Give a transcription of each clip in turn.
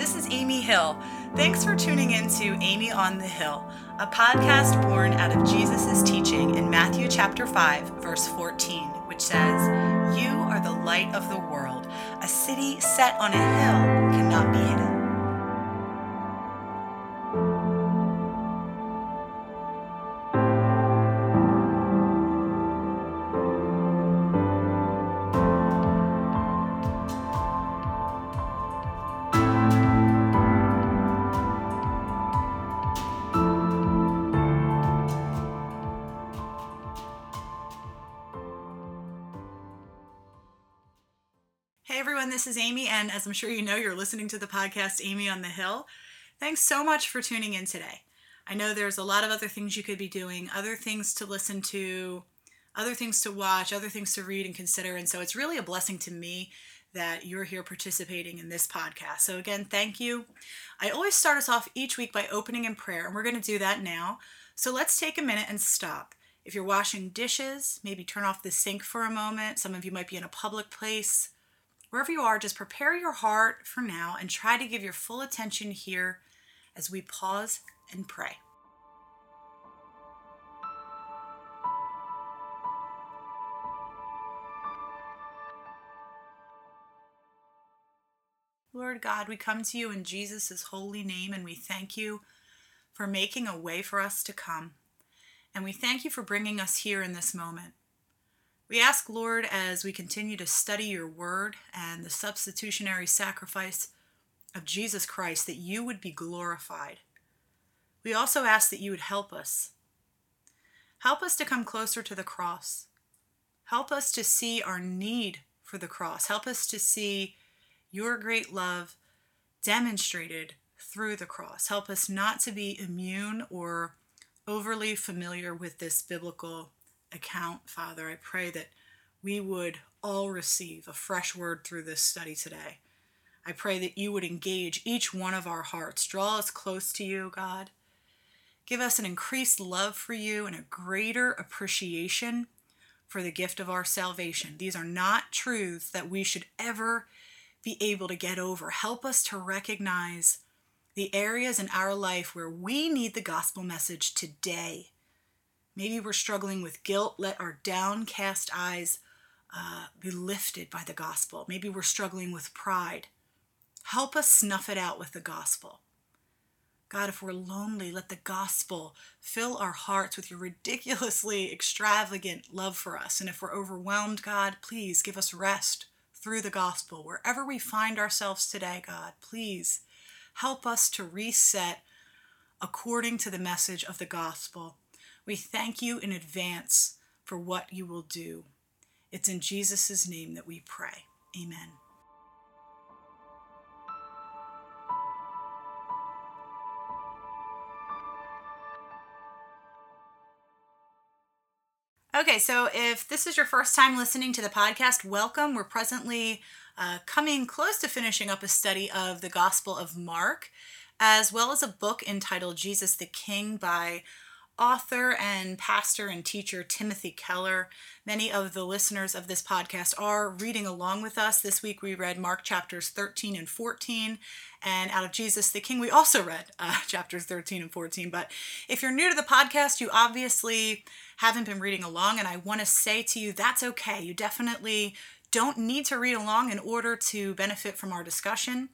This is Amy Hill. Thanks for tuning in to Amy on the Hill, a podcast born out of Jesus' teaching in Matthew chapter 5, verse 14, which says, You are the light of the world. A city set on a hill cannot be as I'm sure you know, you're listening to the podcast Amy on the Hill. Thanks so much for tuning in today. I know there's a lot of other things you could be doing, other things to listen to, other things to watch, other things to read and consider, and so it's really a blessing to me that you're here participating in this podcast. So, again, thank you. I always start us off each week by opening in prayer, and we're going to do that now. So, let's take a minute and stop. If you're washing dishes, maybe turn off the sink for a moment. Some of you might be in a public place wherever you are, just prepare your heart for now and try to give your full attention here as we pause and pray. Lord God, we come to you in Jesus' holy name and we thank you for making a way for us to come. And we thank you for bringing us here in this moment. We ask, Lord, as we continue to study your word and the substitutionary sacrifice of Jesus Christ, that you would be glorified. We also ask that you would help us. Help us to come closer to the cross. Help us to see our need for the cross. Help us to see your great love demonstrated through the cross. Help us not to be immune or overly familiar with this biblical account, Father. I pray that we would all receive a fresh word through this study today. I pray that you would engage each one of our hearts, draw us close to you, God. Give us an increased love for you and a greater appreciation for the gift of our salvation. These are not truths that we should ever be able to get over. Help us to recognize the areas in our life where we need the gospel message today Maybe we're struggling with guilt. Let our downcast eyes uh, be lifted by the gospel. Maybe we're struggling with pride. Help us snuff it out with the gospel. God, if we're lonely, let the gospel fill our hearts with your ridiculously extravagant love for us. And if we're overwhelmed, God, please give us rest through the gospel. Wherever we find ourselves today, God, please help us to reset according to the message of the gospel we thank you in advance for what you will do. It's in Jesus' name that we pray. Amen. Okay, so if this is your first time listening to the podcast, welcome. We're presently uh, coming close to finishing up a study of the Gospel of Mark, as well as a book entitled Jesus the King by author and pastor and teacher Timothy Keller. Many of the listeners of this podcast are reading along with us. This week we read Mark chapters 13 and 14, and out of Jesus the King, we also read uh, chapters 13 and 14. But if you're new to the podcast, you obviously haven't been reading along, and I want to say to you that's okay. You definitely don't need to read along in order to benefit from our discussion.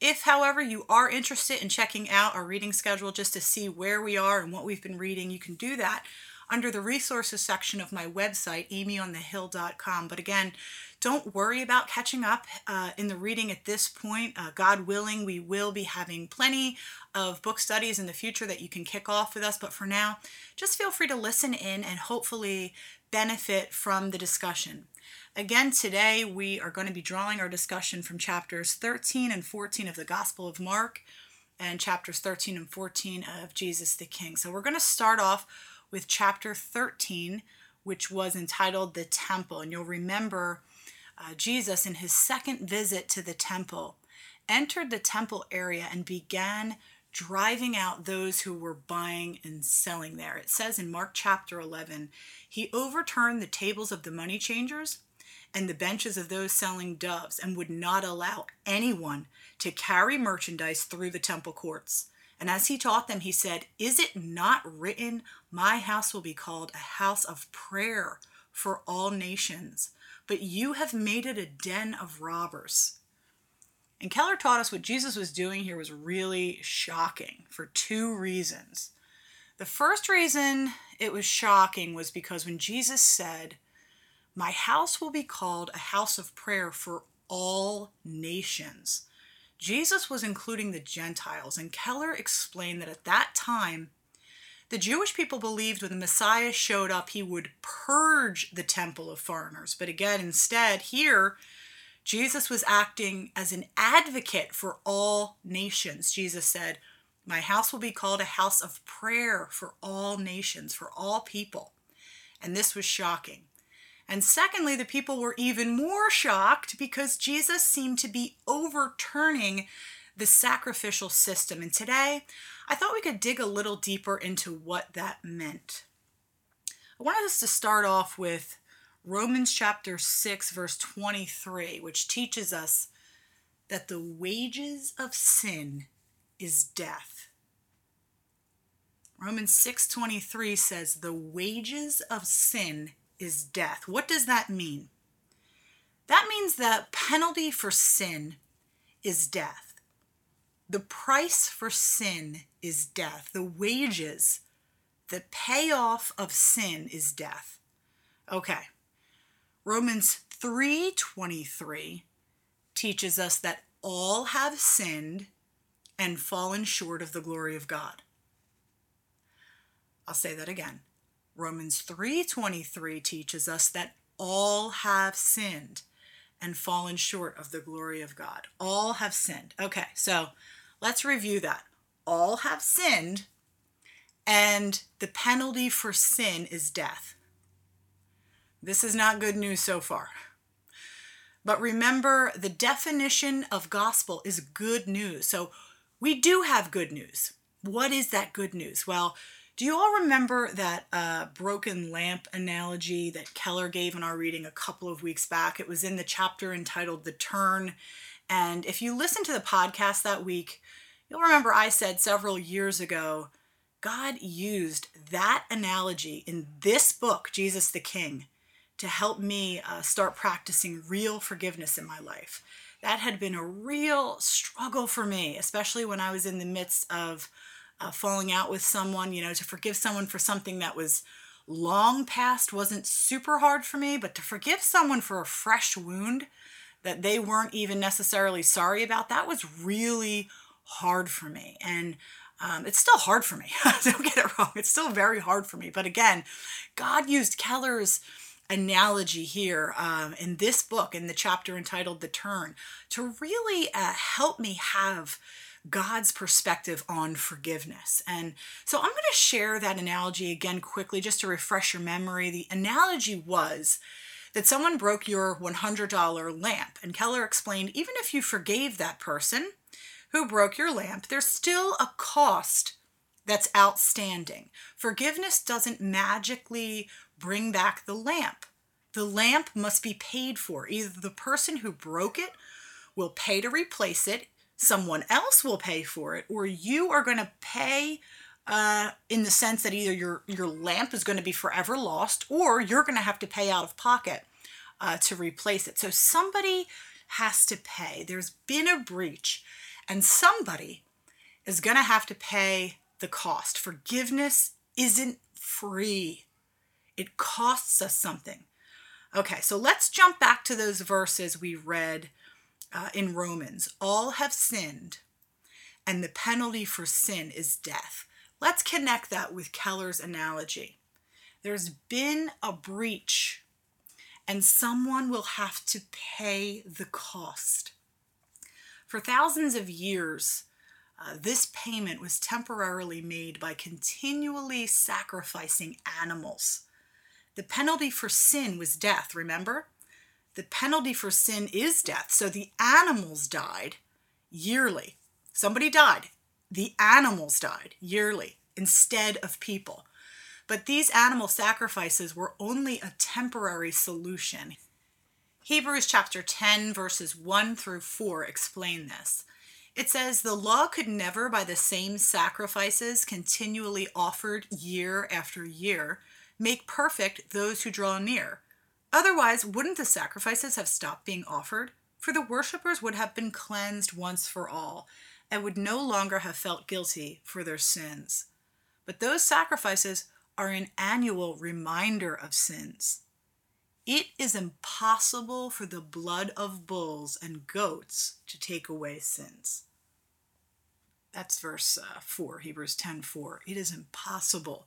If, however, you are interested in checking out our reading schedule just to see where we are and what we've been reading, you can do that under the resources section of my website, amyonthehill.com. But again, don't worry about catching up uh, in the reading at this point. Uh, God willing, we will be having plenty of book studies in the future that you can kick off with us. But for now, just feel free to listen in and hopefully benefit from the discussion. Again, today we are going to be drawing our discussion from chapters 13 and 14 of the Gospel of Mark and chapters 13 and 14 of Jesus the King. So we're going to start off with chapter 13, which was entitled The Temple. And you'll remember uh, Jesus, in his second visit to the temple, entered the temple area and began driving out those who were buying and selling there. It says in Mark chapter 11, he overturned the tables of the money changers and the benches of those selling doves, and would not allow anyone to carry merchandise through the temple courts. And as he taught them, he said, Is it not written, My house will be called a house of prayer for all nations? But you have made it a den of robbers. And Keller taught us what Jesus was doing here was really shocking for two reasons. The first reason it was shocking was because when Jesus said, My house will be called a house of prayer for all nations, Jesus was including the Gentiles. And Keller explained that at that time, the Jewish people believed when the Messiah showed up, he would purge the temple of foreigners. But again, instead, here, Jesus was acting as an advocate for all nations. Jesus said, My house will be called a house of prayer for all nations, for all people. And this was shocking. And secondly, the people were even more shocked because Jesus seemed to be overturning the sacrificial system. And today, I thought we could dig a little deeper into what that meant. I wanted us to start off with Romans chapter 6, verse 23, which teaches us that the wages of sin is death. Romans 6:23 says the wages of sin is death. What does that mean? That means the penalty for sin is death. The price for sin is death. The wages, the payoff of sin is death. Okay. Romans 3:23 teaches us that all have sinned and fallen short of the glory of God. I'll say that again. Romans 3:23 teaches us that all have sinned and fallen short of the glory of God. All have sinned. Okay, so let's review that. All have sinned and the penalty for sin is death. This is not good news so far. But remember, the definition of gospel is good news. So we do have good news. What is that good news? Well, do you all remember that uh, broken lamp analogy that Keller gave in our reading a couple of weeks back? It was in the chapter entitled The Turn. And if you listen to the podcast that week, you'll remember I said several years ago God used that analogy in this book, Jesus the King, to help me uh, start practicing real forgiveness in my life. That had been a real struggle for me, especially when I was in the midst of uh, falling out with someone. You know, to forgive someone for something that was long past wasn't super hard for me, but to forgive someone for a fresh wound that they weren't even necessarily sorry about, that was really hard for me. And um, it's still hard for me. Don't get it wrong. It's still very hard for me. But again, God used Keller's analogy here um, in this book, in the chapter entitled The Turn, to really uh, help me have God's perspective on forgiveness. And so I'm going to share that analogy again quickly just to refresh your memory. The analogy was that someone broke your $100 lamp. And Keller explained even if you forgave that person who broke your lamp, there's still a cost that's outstanding. Forgiveness doesn't magically bring back the lamp. The lamp must be paid for. Either the person who broke it will pay to replace it, someone else will pay for it, or you are going to pay uh, in the sense that either your, your lamp is going to be forever lost or you're going to have to pay out of pocket uh, to replace it. So somebody has to pay. There's been a breach, and somebody is going to have to pay the cost. Forgiveness isn't free. It costs us something. Okay, so let's jump back to those verses we read uh, in Romans. All have sinned, and the penalty for sin is death. Let's connect that with Keller's analogy. There's been a breach, and someone will have to pay the cost. For thousands of years, uh, this payment was temporarily made by continually sacrificing animals the penalty for sin was death, remember? The penalty for sin is death. So the animals died yearly. Somebody died. The animals died yearly instead of people. But these animal sacrifices were only a temporary solution. Hebrews chapter 10, verses 1 through 4 explain this. It says, The law could never, by the same sacrifices continually offered year after year, make perfect those who draw near. Otherwise, wouldn't the sacrifices have stopped being offered? For the worshippers would have been cleansed once for all, and would no longer have felt guilty for their sins. But those sacrifices are an annual reminder of sins. It is impossible for the blood of bulls and goats to take away sins. That's verse uh, 4, Hebrews 10 4. It is impossible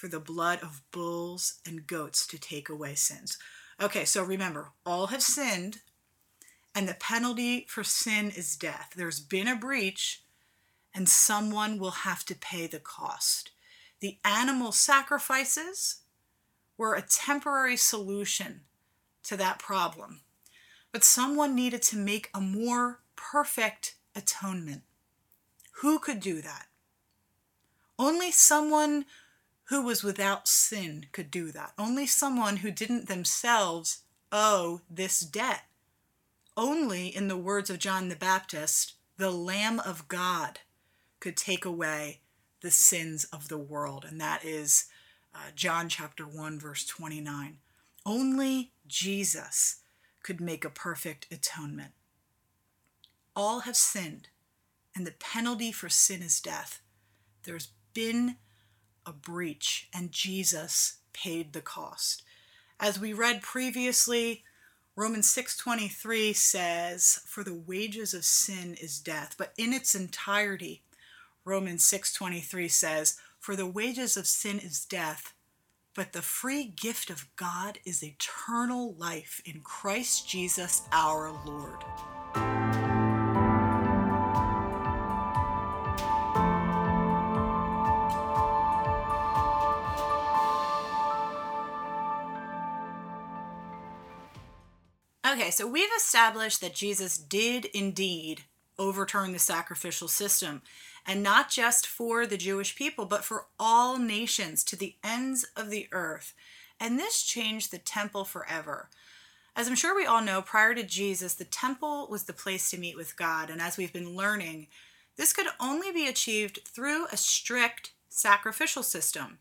for the blood of bulls and goats to take away sins. Okay, so remember, all have sinned, and the penalty for sin is death. There's been a breach, and someone will have to pay the cost. The animal sacrifices were a temporary solution to that problem. But someone needed to make a more perfect atonement. Who could do that? Only someone who was without sin could do that. Only someone who didn't themselves owe this debt. Only, in the words of John the Baptist, the Lamb of God could take away the sins of the world. And that is uh, John chapter 1, verse 29. Only Jesus could make a perfect atonement. All have sinned, and the penalty for sin is death. There's been a breach, and Jesus paid the cost. As we read previously, Romans 6:23 says, "For the wages of sin is death." But in its entirety, Romans 6:23 says, for the wages of sin is death, but the free gift of God is eternal life in Christ Jesus our Lord. Okay, so we've established that Jesus did indeed overturn the sacrificial system and not just for the Jewish people, but for all nations to the ends of the earth. And this changed the temple forever. As I'm sure we all know, prior to Jesus, the temple was the place to meet with God. And as we've been learning, this could only be achieved through a strict sacrificial system.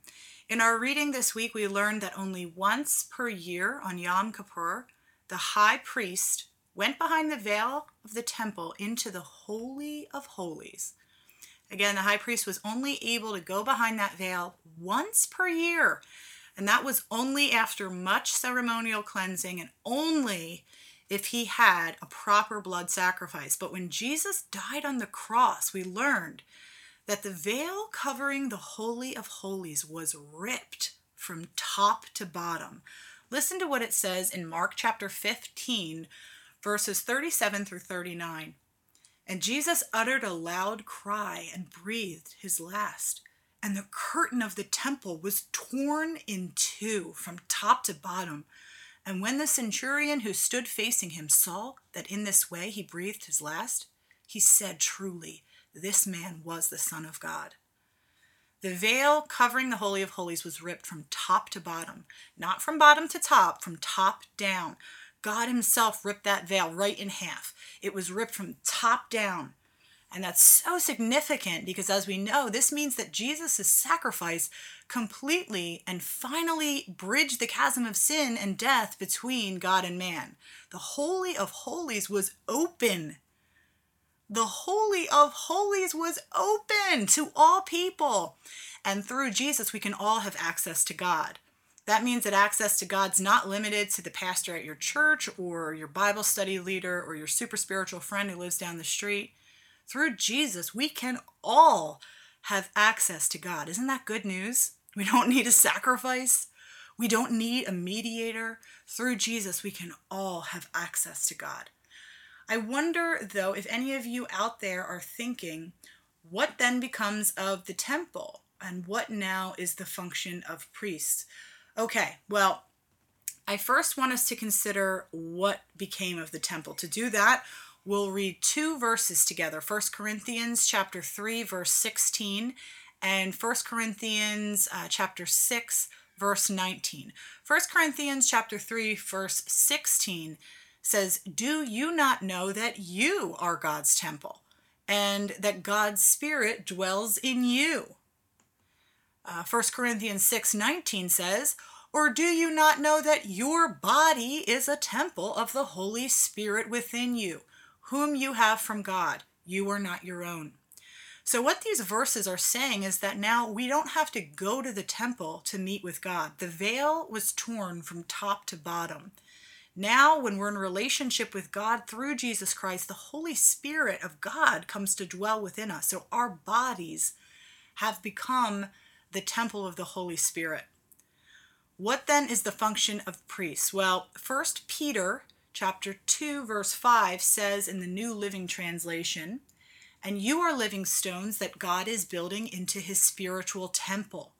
In our reading this week, we learned that only once per year on Yom Kippur, the high priest went behind the veil of the temple into the Holy of Holies Again, the high priest was only able to go behind that veil once per year. And that was only after much ceremonial cleansing and only if he had a proper blood sacrifice. But when Jesus died on the cross, we learned that the veil covering the Holy of Holies was ripped from top to bottom. Listen to what it says in Mark chapter 15, verses 37 through 39. And Jesus uttered a loud cry and breathed his last. And the curtain of the temple was torn in two from top to bottom. And when the centurion who stood facing him saw that in this way he breathed his last, he said, Truly, this man was the Son of God. The veil covering the Holy of Holies was ripped from top to bottom, not from bottom to top, from top down. God Himself ripped that veil right in half. It was ripped from top down. And that's so significant because, as we know, this means that Jesus' sacrifice completely and finally bridged the chasm of sin and death between God and man. The Holy of Holies was open. The Holy of Holies was open to all people. And through Jesus, we can all have access to God. That means that access to God's not limited to the pastor at your church or your Bible study leader or your super spiritual friend who lives down the street. Through Jesus, we can all have access to God. Isn't that good news? We don't need a sacrifice. We don't need a mediator. Through Jesus, we can all have access to God. I wonder, though, if any of you out there are thinking, what then becomes of the temple? And what now is the function of priests? Okay, well, I first want us to consider what became of the temple. To do that, we'll read two verses together. 1 Corinthians chapter 3 verse 16 and 1 Corinthians uh, chapter 6 verse 19. 1 Corinthians chapter 3 verse 16 says, Do you not know that you are God's temple and that God's Spirit dwells in you? Uh, 1 Corinthians 6 19 says, Or do you not know that your body is a temple of the Holy Spirit within you, whom you have from God? You are not your own. So, what these verses are saying is that now we don't have to go to the temple to meet with God. The veil was torn from top to bottom. Now, when we're in relationship with God through Jesus Christ, the Holy Spirit of God comes to dwell within us. So, our bodies have become the temple of the Holy Spirit. What then is the function of priests? Well, first Peter chapter 2 verse 5 says in the New Living Translation, and you are living stones that God is building into his spiritual temple.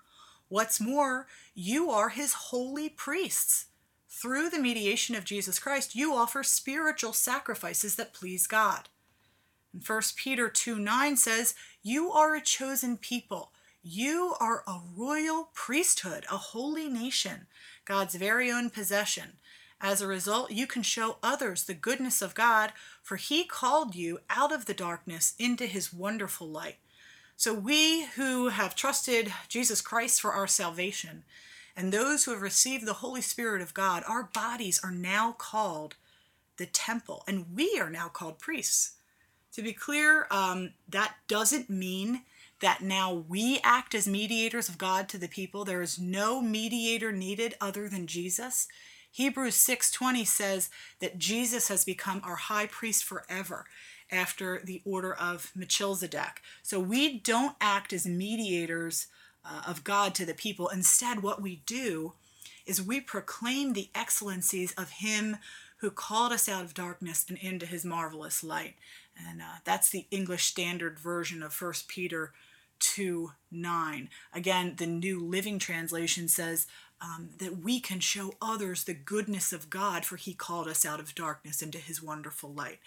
What's more, you are his holy priests. Through the mediation of Jesus Christ, you offer spiritual sacrifices that please God. And 1 Peter 2 9 says, You are a chosen people. You are a royal priesthood, a holy nation, God's very own possession. As a result, you can show others the goodness of God, for He called you out of the darkness into His wonderful light. So, we who have trusted Jesus Christ for our salvation, and those who have received the Holy Spirit of God, our bodies are now called the temple, and we are now called priests. To be clear, um, that doesn't mean that now we act as mediators of God to the people. There is no mediator needed other than Jesus. Hebrews 6:20 says that Jesus has become our high priest forever after the order of Melchizedek. So we don't act as mediators uh, of God to the people. Instead, what we do is we proclaim the excellencies of him who called us out of darkness and into his marvelous light. And uh, that's the English Standard Version of 1 Peter 2 9. Again, the New Living Translation says, um, that we can show others the goodness of God, for he called us out of darkness into his wonderful light.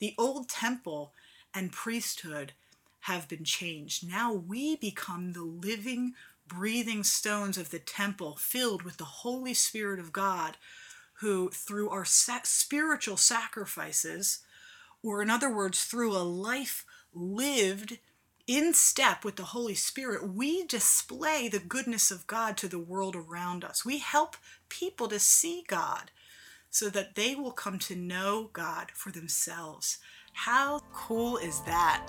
The old temple and priesthood have been changed. Now we become the living, breathing stones of the temple, filled with the Holy Spirit of God, who, through our spiritual sacrifices, or in other words, through a life lived in step with the Holy Spirit, we display the goodness of God to the world around us. We help people to see God so that they will come to know God for themselves. How cool is that?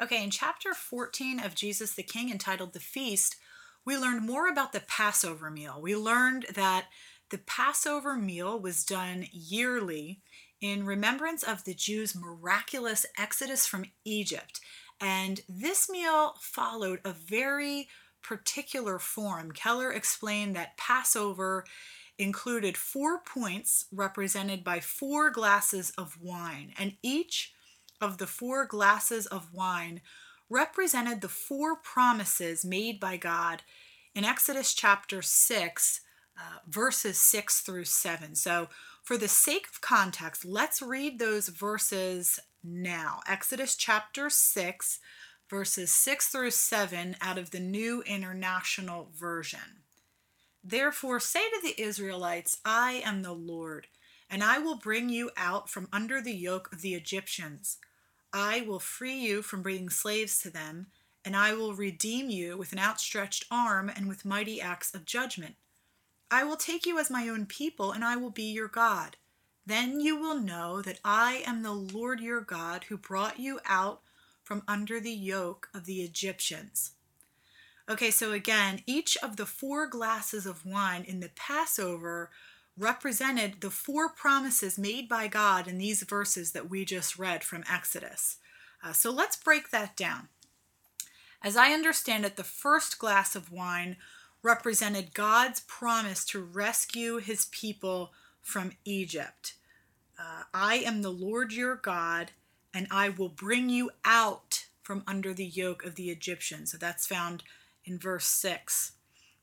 Okay, in chapter 14 of Jesus the King, entitled The Feast, we learned more about the Passover meal. We learned that the Passover meal was done yearly in remembrance of the Jews' miraculous exodus from Egypt. And this meal followed a very particular form. Keller explained that Passover included four points represented by four glasses of wine, and each of the four glasses of wine represented the four promises made by God in Exodus chapter 6, uh, verses 6 through 7. So, for the sake of context, let's read those verses now. Exodus chapter 6, verses 6 through 7 out of the New International Version. Therefore, say to the Israelites, I am the Lord, and I will bring you out from under the yoke of the Egyptians. I will free you from being slaves to them, and I will redeem you with an outstretched arm and with mighty acts of judgment. I will take you as my own people, and I will be your God. Then you will know that I am the Lord your God who brought you out from under the yoke of the Egyptians. Okay, so again, each of the four glasses of wine in the Passover represented the four promises made by God in these verses that we just read from Exodus. Uh, so let's break that down. As I understand it, the first glass of wine represented God's promise to rescue his people from Egypt. Uh, I am the Lord your God, and I will bring you out from under the yoke of the Egyptians. So that's found in verse 6.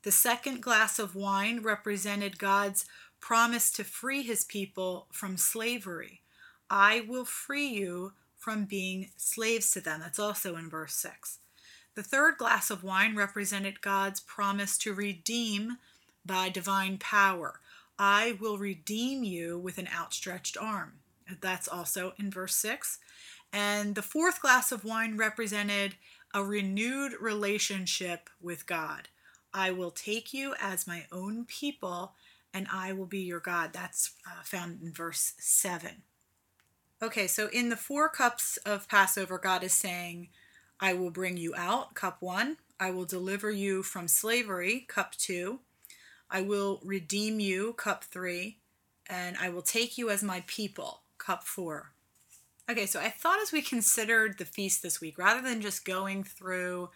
The second glass of wine represented God's promise to free his people from slavery. I will free you from being slaves to them. That's also in verse 6. The third glass of wine represented God's promise to redeem by divine power. I will redeem you with an outstretched arm. That's also in verse 6. And the fourth glass of wine represented a renewed relationship with God. I will take you as my own people, and I will be your God. That's uh, found in verse 7. Okay, so in the four cups of Passover, God is saying, I will bring you out, cup one. I will deliver you from slavery, cup two. I will redeem you, cup three. And I will take you as my people, cup four. Okay, so I thought as we considered the feast this week, rather than just going through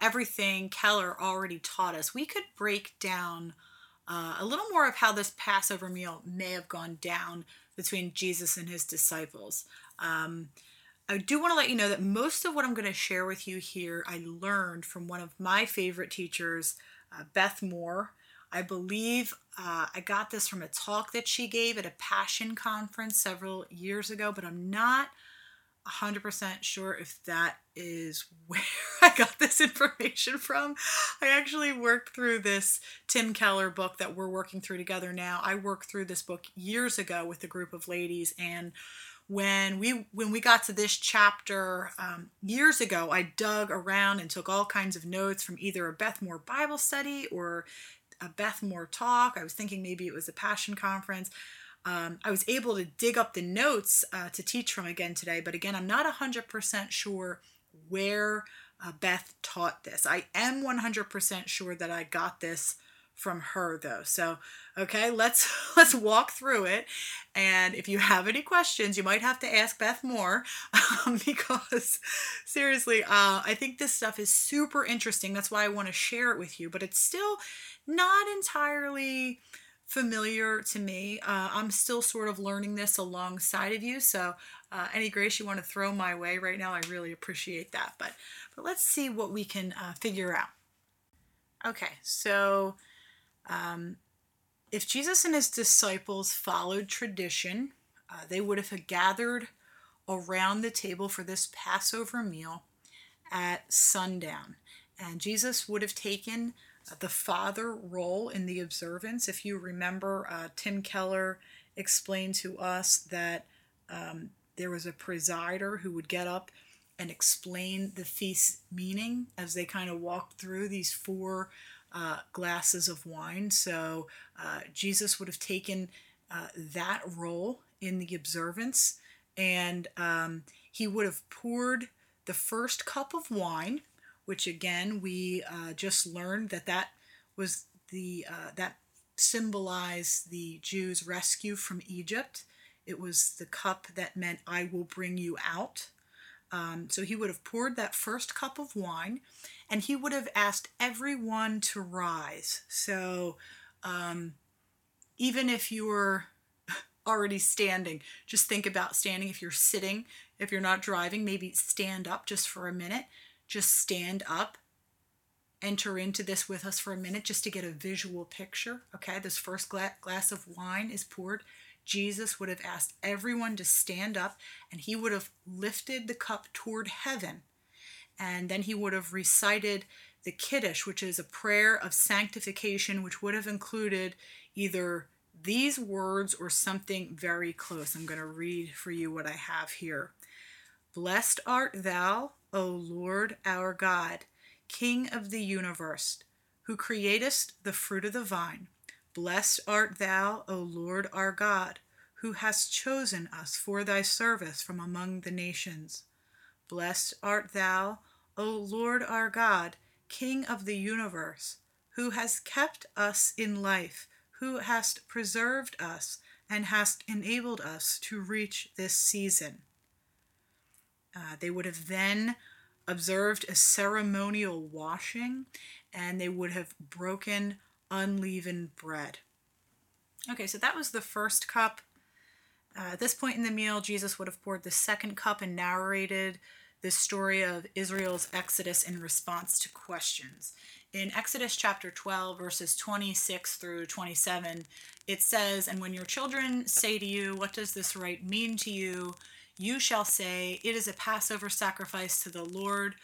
everything Keller already taught us, we could break down uh, a little more of how this Passover meal may have gone down between Jesus and his disciples. Um, I do want to let you know that most of what I'm going to share with you here, I learned from one of my favorite teachers, uh, Beth Moore. I believe uh, I got this from a talk that she gave at a Passion conference several years ago, but I'm not 100% sure if that is where I got this information from. I actually worked through this Tim Keller book that we're working through together now. I worked through this book years ago with a group of ladies and when we when we got to this chapter um, years ago i dug around and took all kinds of notes from either a beth moore bible study or a Beth Moore talk. I was thinking maybe it was a Passion conference. Um, I was able to dig up the notes uh, to teach from again today, but again, I'm not 100% sure where uh, Beth taught this. I am 100% sure that I got this from her though. So, okay, let's let's walk through it. And if you have any questions, you might have to ask Beth Moore um, because seriously, uh, I think this stuff is super interesting. That's why I want to share it with you. But it's still not entirely familiar to me. Uh, I'm still sort of learning this alongside of you. So, uh, any grace you want to throw my way right now, I really appreciate that. But but let's see what we can uh, figure out. Okay, so um, if Jesus and his disciples followed tradition, uh, they would have gathered around the table for this Passover meal at sundown. And Jesus would have taken uh, the father role in the observance. If you remember, uh, Tim Keller explained to us that um, there was a presider who would get up and explain the feast meaning as they kind of walked through these four uh, glasses of wine. So uh, Jesus would have taken uh, that role in the observance, and um, he would have poured the first cup of wine, which again we uh, just learned that that was the uh, that symbolized the Jews' rescue from Egypt. It was the cup that meant I will bring you out. Um, so he would have poured that first cup of wine and he would have asked everyone to rise. So um, even if you were already standing, just think about standing. If you're sitting, if you're not driving, maybe stand up just for a minute. Just stand up. Enter into this with us for a minute just to get a visual picture. Okay, this first glass of wine is poured. Jesus would have asked everyone to stand up and he would have lifted the cup toward heaven and then he would have recited the Kiddush, which is a prayer of sanctification, which would have included either these words or something very close. I'm going to read for you what I have here. Blessed art thou, O Lord our God, King of the universe, who createst the fruit of the vine. Blessed art thou, O Lord our God, who hast chosen us for thy service from among the nations. Blessed art thou, O Lord our God, King of the universe, who has kept us in life, who hast preserved us, and hast enabled us to reach this season. Uh, they would have then observed a ceremonial washing and they would have broken unleavened bread. Okay, so that was the first cup. Uh, at this point in the meal, Jesus would have poured the second cup and narrated the story of Israel's exodus in response to questions. In Exodus chapter 12, verses 26 through 27, it says, And when your children say to you, What does this rite mean to you? You shall say, It is a Passover sacrifice to the Lord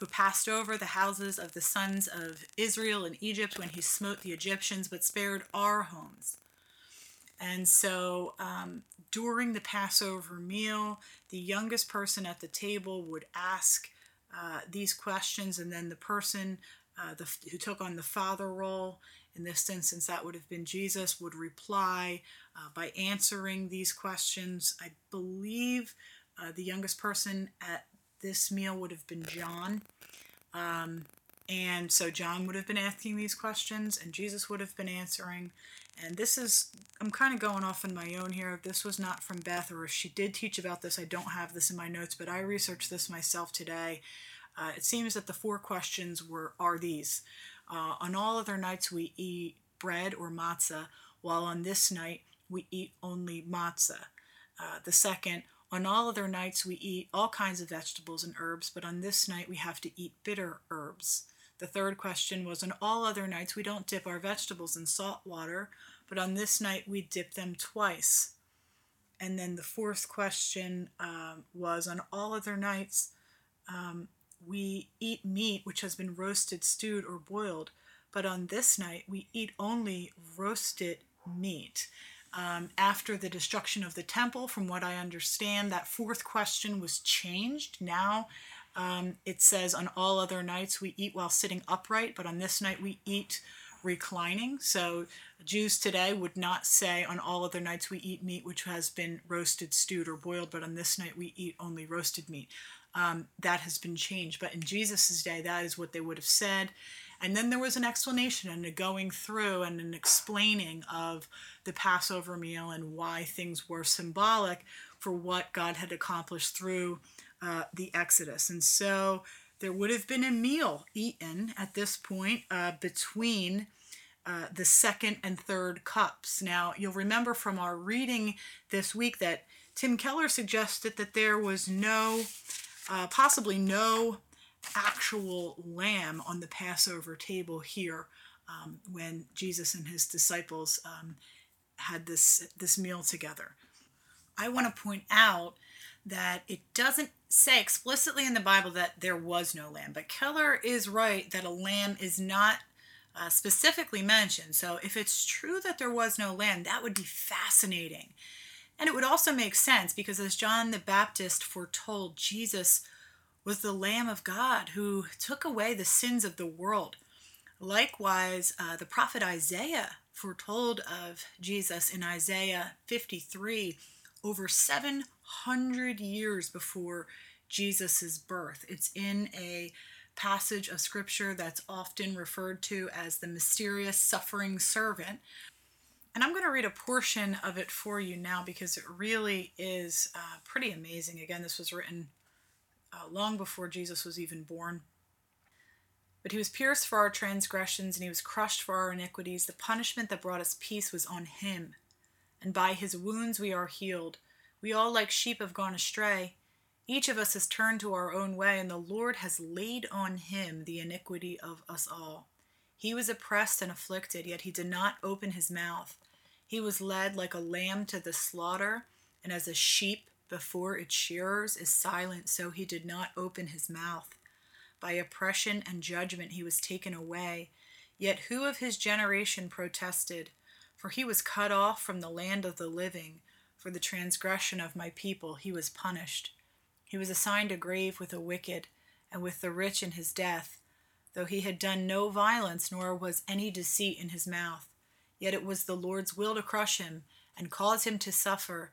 who passed over the houses of the sons of Israel in Egypt when he smote the Egyptians, but spared our homes. And so um, during the Passover meal, the youngest person at the table would ask uh, these questions, and then the person uh, the, who took on the father role, in this instance, that would have been Jesus, would reply uh, by answering these questions. I believe uh, the youngest person at this meal would have been John. Um, and so John would have been asking these questions, and Jesus would have been answering. And this is, I'm kind of going off on my own here. If this was not from Beth, or if she did teach about this, I don't have this in my notes, but I researched this myself today. Uh, it seems that the four questions were are these: uh, On all other nights we eat bread or matzah, while on this night we eat only matzah. Uh, the second, on all other nights, we eat all kinds of vegetables and herbs, but on this night, we have to eat bitter herbs. The third question was On all other nights, we don't dip our vegetables in salt water, but on this night, we dip them twice. And then the fourth question um, was On all other nights, um, we eat meat which has been roasted, stewed, or boiled, but on this night, we eat only roasted meat um, after the destruction of the temple. From what I understand, that fourth question was changed. Now um, it says, On all other nights we eat while sitting upright, but on this night we eat reclining. So Jews today would not say, On all other nights we eat meat which has been roasted, stewed, or boiled, but on this night we eat only roasted meat. Um, that has been changed. But in Jesus' day, that is what they would have said. And then there was an explanation and a going through and an explaining of the Passover meal and why things were symbolic for what God had accomplished through uh, the Exodus. And so there would have been a meal eaten at this point uh, between uh, the second and third cups. Now, you'll remember from our reading this week that Tim Keller suggested that there was no, uh, possibly no actual lamb on the Passover table here um, when Jesus and his disciples um, had this, this meal together. I want to point out that it doesn't say explicitly in the Bible that there was no lamb, but Keller is right that a lamb is not uh, specifically mentioned. So if it's true that there was no lamb, that would be fascinating. And it would also make sense because as John the Baptist foretold, Jesus was the Lamb of God who took away the sins of the world. Likewise, uh, the prophet Isaiah foretold of Jesus in Isaiah 53 over 700 years before Jesus' birth. It's in a passage of scripture that's often referred to as the mysterious suffering servant. And I'm going to read a portion of it for you now because it really is uh, pretty amazing. Again, this was written uh, long before Jesus was even born. But he was pierced for our transgressions, and he was crushed for our iniquities. The punishment that brought us peace was on him, and by his wounds we are healed. We all, like sheep, have gone astray. Each of us has turned to our own way, and the Lord has laid on him the iniquity of us all. He was oppressed and afflicted, yet he did not open his mouth. He was led like a lamb to the slaughter, and as a sheep before its shearers is silent, so he did not open his mouth. By oppression and judgment he was taken away. Yet who of his generation protested? For he was cut off from the land of the living. For the transgression of my people he was punished. He was assigned a grave with the wicked, and with the rich in his death, though he had done no violence, nor was any deceit in his mouth. Yet it was the Lord's will to crush him, and cause him to suffer.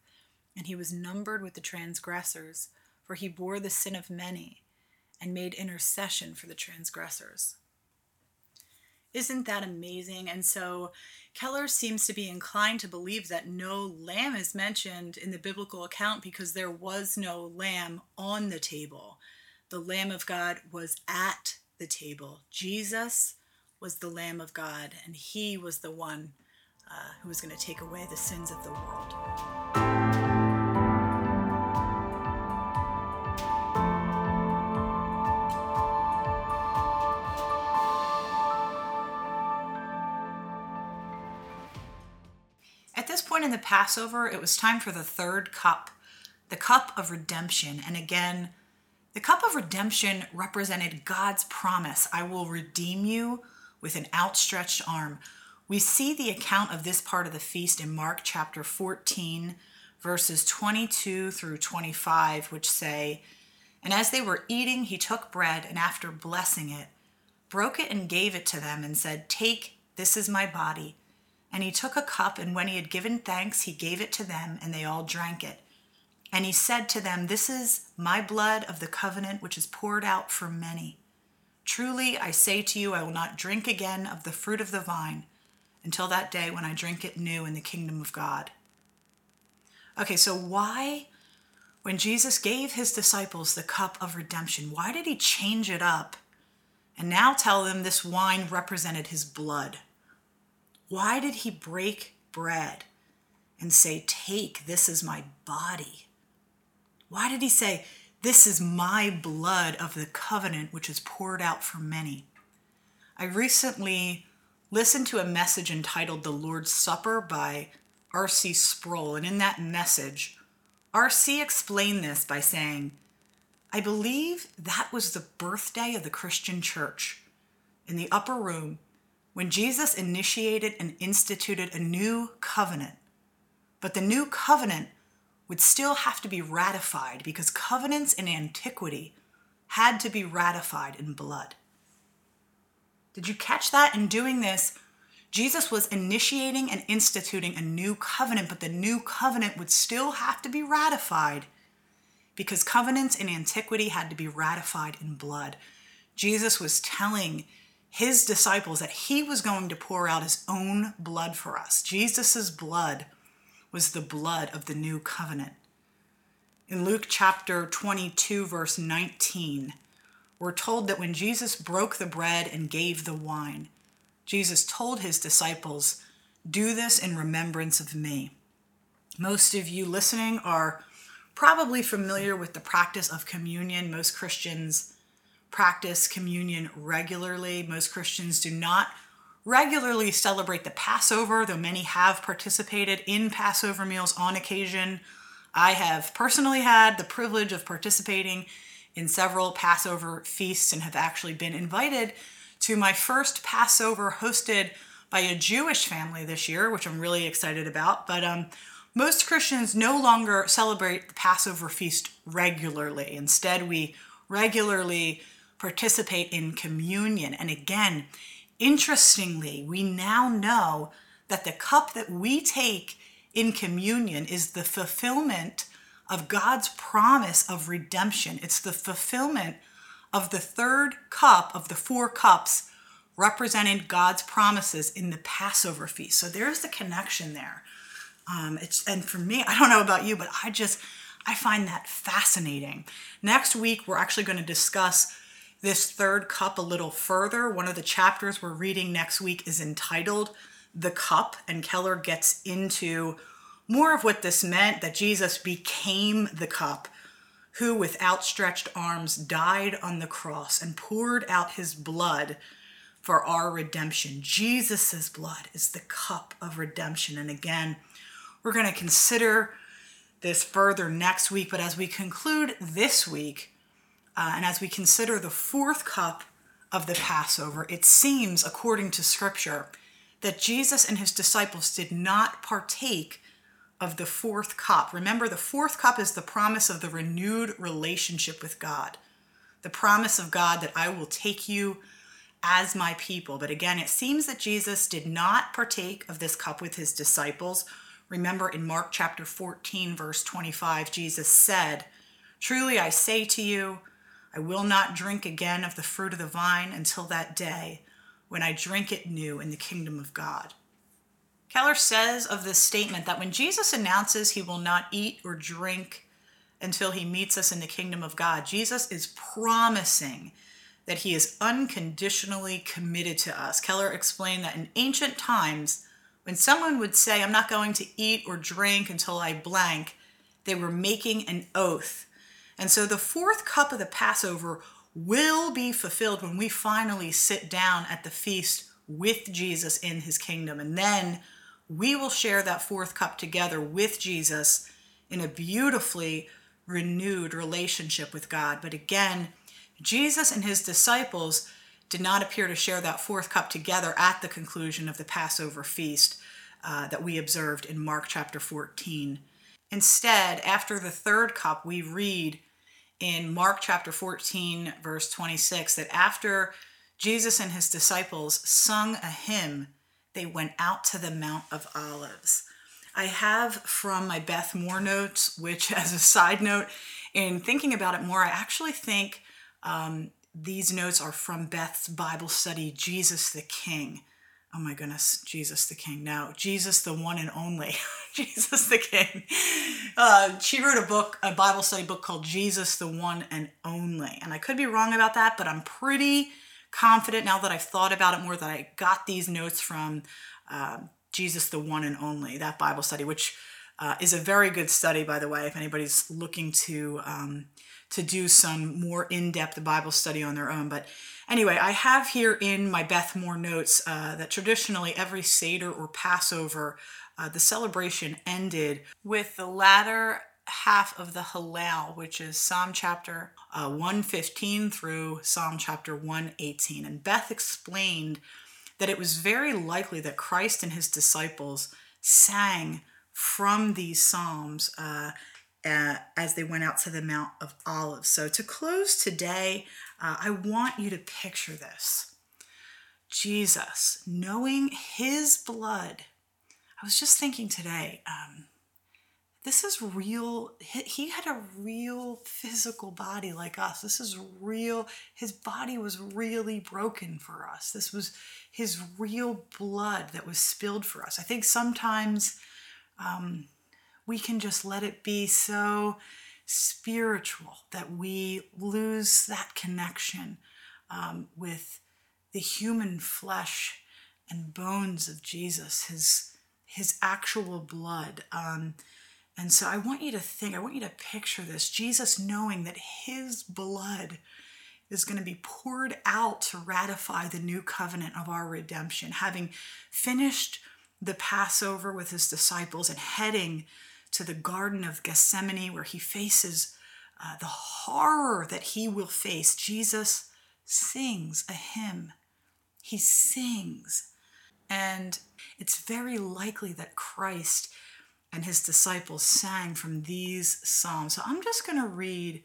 and he was numbered with the transgressors, for he bore the sin of many and made intercession for the transgressors. Isn't that amazing? And so Keller seems to be inclined to believe that no lamb is mentioned in the biblical account because there was no lamb on the table. The Lamb of God was at the table. Jesus was the Lamb of God, and he was the one uh, who was going to take away the sins of the world. At this point in the Passover, it was time for the third cup, the cup of redemption. And again, the cup of redemption represented God's promise I will redeem you with an outstretched arm. We see the account of this part of the feast in Mark chapter 14, verses 22 through 25, which say, And as they were eating, he took bread, and after blessing it, broke it and gave it to them, and said, Take, this is my body and he took a cup, and when he had given thanks, he gave it to them, and they all drank it. And he said to them, This is my blood of the covenant, which is poured out for many. Truly, I say to you, I will not drink again of the fruit of the vine until that day when I drink it new in the kingdom of God. Okay, so why, when Jesus gave his disciples the cup of redemption, why did he change it up and now tell them this wine represented his blood? Why did he break bread and say, Take, this is my body? Why did he say, This is my blood of the covenant, which is poured out for many? I recently listened to a message entitled The Lord's Supper by R.C. Sproul, and in that message, R.C. explained this by saying, I believe that was the birthday of the Christian church. In the upper room, when Jesus initiated and instituted a new covenant. But the new covenant would still have to be ratified because covenants in antiquity had to be ratified in blood. Did you catch that? In doing this, Jesus was initiating and instituting a new covenant, but the new covenant would still have to be ratified because covenants in antiquity had to be ratified in blood. Jesus was telling his disciples that he was going to pour out his own blood for us. Jesus' blood was the blood of the new covenant. In Luke chapter 22, verse 19, we're told that when Jesus broke the bread and gave the wine, Jesus told his disciples, Do this in remembrance of me. Most of you listening are probably familiar with the practice of communion. Most Christians practice communion regularly. Most Christians do not regularly celebrate the Passover, though many have participated in Passover meals on occasion. I have personally had the privilege of participating in several Passover feasts and have actually been invited to my first Passover hosted by a Jewish family this year, which I'm really excited about. But um, most Christians no longer celebrate the Passover feast regularly. Instead, we regularly participate in communion. And again, interestingly, we now know that the cup that we take in communion is the fulfillment of God's promise of redemption. It's the fulfillment of the third cup of the four cups representing God's promises in the Passover feast. So there's the connection there. Um, it's and for me, I don't know about you, but I just I find that fascinating. Next week, we're actually going to discuss this third cup a little further. One of the chapters we're reading next week is entitled The Cup, and Keller gets into more of what this meant that Jesus became the cup, who with outstretched arms died on the cross and poured out his blood for our redemption. Jesus' blood is the cup of redemption. And again, we're going to consider this further next week, but as we conclude this week, uh, and as we consider the fourth cup of the Passover, it seems, according to Scripture, that Jesus and his disciples did not partake of the fourth cup. Remember, the fourth cup is the promise of the renewed relationship with God, the promise of God that I will take you as my people. But again, it seems that Jesus did not partake of this cup with his disciples. Remember in Mark chapter 14, verse 25, Jesus said, Truly I say to you, I will not drink again of the fruit of the vine until that day when I drink it new in the kingdom of God. Keller says of this statement that when Jesus announces he will not eat or drink until he meets us in the kingdom of God, Jesus is promising that he is unconditionally committed to us. Keller explained that in ancient times, when someone would say, I'm not going to eat or drink until I blank, they were making an oath. And so the fourth cup of the Passover will be fulfilled when we finally sit down at the feast with Jesus in his kingdom. And then we will share that fourth cup together with Jesus in a beautifully renewed relationship with God. But again, Jesus and his disciples did not appear to share that fourth cup together at the conclusion of the Passover feast uh, that we observed in Mark chapter 14. Instead, after the third cup, we read in Mark chapter 14, verse 26, that after Jesus and his disciples sung a hymn, they went out to the Mount of Olives. I have from my Beth Moore notes, which, as a side note, in thinking about it more, I actually think um, these notes are from Beth's Bible study, Jesus the King. Oh my goodness, Jesus the King. No, Jesus the one and only. Jesus the King. Uh, she wrote a book, a Bible study book called Jesus the One and Only. And I could be wrong about that, but I'm pretty confident now that I've thought about it more that I got these notes from uh, Jesus the One and Only, that Bible study, which uh, is a very good study, by the way, if anybody's looking to um, to do some more in-depth Bible study on their own. But anyway, I have here in my Beth Moore notes uh, that traditionally every Seder or Passover, uh, the celebration ended with the latter half of the Hallel, which is Psalm chapter uh, 115 through Psalm chapter 118. And Beth explained that it was very likely that Christ and his disciples sang from these Psalms uh, uh, as they went out to the Mount of Olives. So, to close today, uh, I want you to picture this Jesus, knowing his blood. I was just thinking today, um, this is real. He had a real physical body like us. This is real. His body was really broken for us. This was his real blood that was spilled for us. I think sometimes um, we can just let it be so spiritual that we lose that connection um, with the human flesh and bones of Jesus, his his actual blood. Um, and so I want you to think, I want you to picture this Jesus knowing that his blood is going to be poured out to ratify the new covenant of our redemption, having finished the Passover with his disciples and heading to the Garden of Gethsemane where he faces uh, the horror that he will face. Jesus sings a hymn. He sings. And it's very likely that Christ and his disciples sang from these Psalms. So I'm just going to read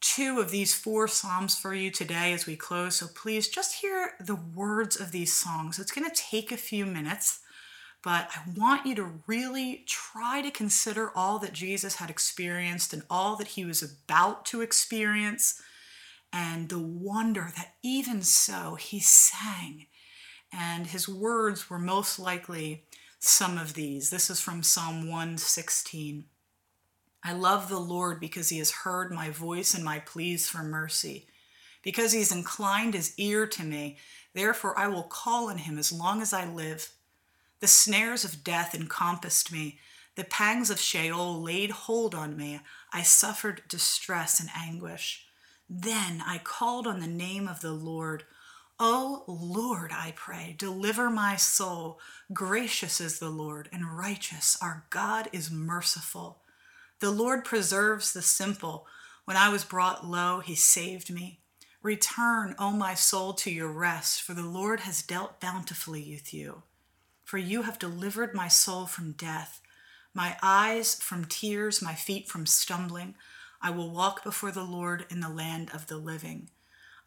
two of these four Psalms for you today as we close. So please just hear the words of these songs. It's going to take a few minutes, but I want you to really try to consider all that Jesus had experienced and all that he was about to experience and the wonder that even so he sang. And his words were most likely some of these. This is from Psalm 116. I love the Lord because he has heard my voice and my pleas for mercy. Because he's inclined his ear to me, therefore I will call on him as long as I live. The snares of death encompassed me, the pangs of Sheol laid hold on me. I suffered distress and anguish. Then I called on the name of the Lord. O Lord, I pray, deliver my soul. Gracious is the Lord and righteous. Our God is merciful. The Lord preserves the simple. When I was brought low, he saved me. Return, O my soul, to your rest, for the Lord has dealt bountifully with you. For you have delivered my soul from death, my eyes from tears, my feet from stumbling. I will walk before the Lord in the land of the living.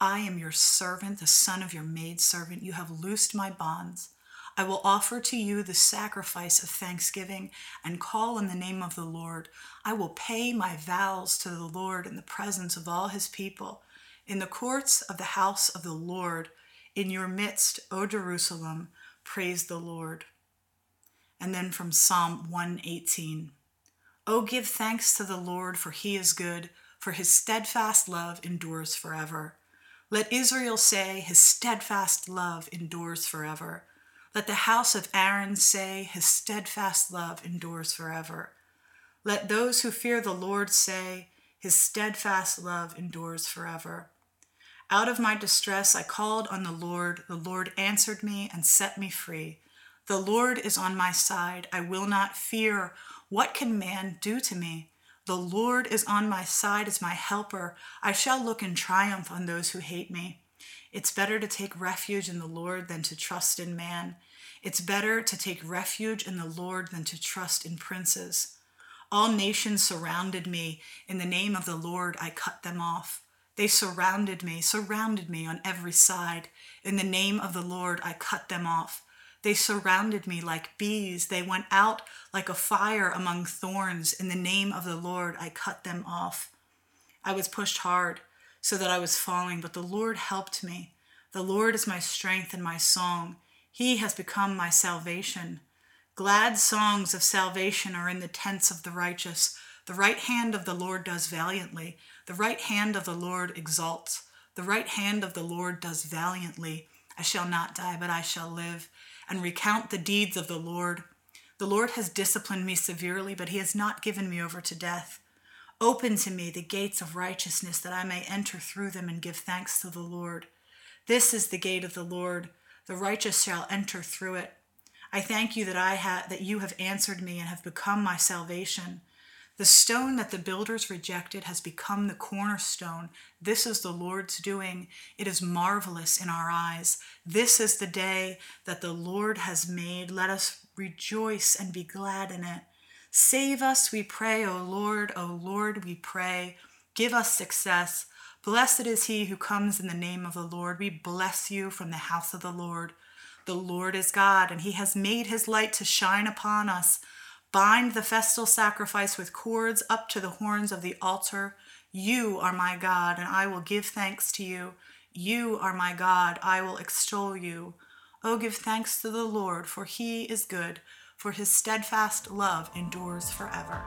I am your servant, the son of your maidservant. You have loosed my bonds. I will offer to you the sacrifice of thanksgiving and call on the name of the Lord. I will pay my vows to the Lord in the presence of all his people, in the courts of the house of the Lord, in your midst, O Jerusalem, praise the Lord. And then from Psalm 118 Oh, give thanks to the Lord, for he is good, for his steadfast love endures forever. Let Israel say, His steadfast love endures forever. Let the house of Aaron say, His steadfast love endures forever. Let those who fear the Lord say, His steadfast love endures forever. Out of my distress I called on the Lord. The Lord answered me and set me free. The Lord is on my side. I will not fear. What can man do to me? The Lord is on my side as my helper. I shall look in triumph on those who hate me. It's better to take refuge in the Lord than to trust in man. It's better to take refuge in the Lord than to trust in princes. All nations surrounded me. In the name of the Lord, I cut them off. They surrounded me, surrounded me on every side. In the name of the Lord, I cut them off. They surrounded me like bees. They went out like a fire among thorns. In the name of the Lord, I cut them off. I was pushed hard so that I was falling, but the Lord helped me. The Lord is my strength and my song. He has become my salvation. Glad songs of salvation are in the tents of the righteous. The right hand of the Lord does valiantly. The right hand of the Lord exalts. The right hand of the Lord does valiantly. I shall not die, but I shall live and recount the deeds of the Lord. The Lord has disciplined me severely, but he has not given me over to death. Open to me the gates of righteousness, that I may enter through them and give thanks to the Lord. This is the gate of the Lord; the righteous shall enter through it. I thank you that I ha- that you have answered me and have become my salvation. The stone that the builders rejected has become the cornerstone. This is the Lord's doing. It is marvelous in our eyes. This is the day that the Lord has made. Let us rejoice and be glad in it. Save us, we pray, O Lord, O Lord, we pray. Give us success. Blessed is he who comes in the name of the Lord. We bless you from the house of the Lord. The Lord is God, and he has made his light to shine upon us. Bind the festal sacrifice with cords up to the horns of the altar. You are my God, and I will give thanks to you. You are my God, I will extol you. Oh, give thanks to the Lord, for he is good for his steadfast love endures forever.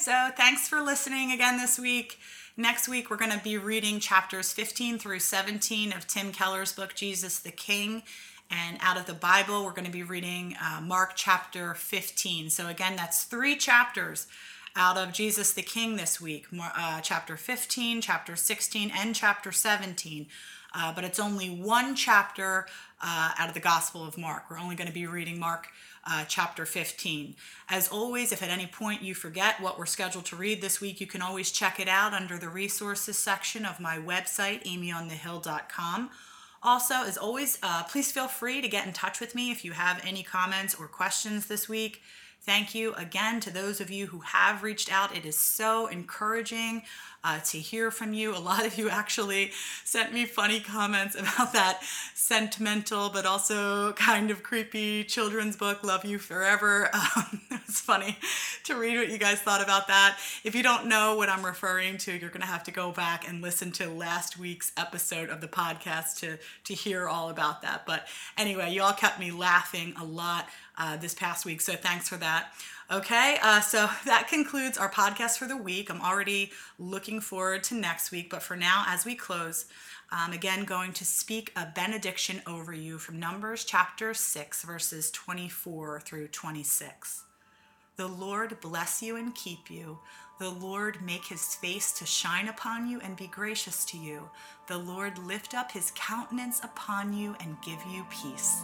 So thanks for listening again this week. Next week, we're going to be reading chapters 15 through 17 of Tim Keller's book, Jesus the King. And out of the Bible, we're going to be reading uh, Mark chapter 15. So, again, that's three chapters out of Jesus the King this week uh, chapter 15, chapter 16, and chapter 17. Uh, but it's only one chapter uh, out of the Gospel of Mark. We're only going to be reading Mark uh, chapter 15. As always, if at any point you forget what we're scheduled to read this week, you can always check it out under the resources section of my website, amyonthehill.com also, as always, uh, please feel free to get in touch with me if you have any comments or questions this week. Thank you again to those of you who have reached out. It is so encouraging uh, to hear from you. A lot of you actually sent me funny comments about that sentimental but also kind of creepy children's book, Love You Forever. Um, it was funny to read what you guys thought about that. If you don't know what I'm referring to, you're going to have to go back and listen to last week's episode of the podcast to, to hear all about that. But anyway, you all kept me laughing a lot uh, this past week, so thanks for that. Okay, uh, so that concludes our podcast for the week. I'm already looking forward to next week, but for now, as we close, I'm again going to speak a benediction over you from Numbers chapter 6, verses 24 through 26. The Lord bless you and keep you. The Lord make his face to shine upon you and be gracious to you. The Lord lift up his countenance upon you and give you peace.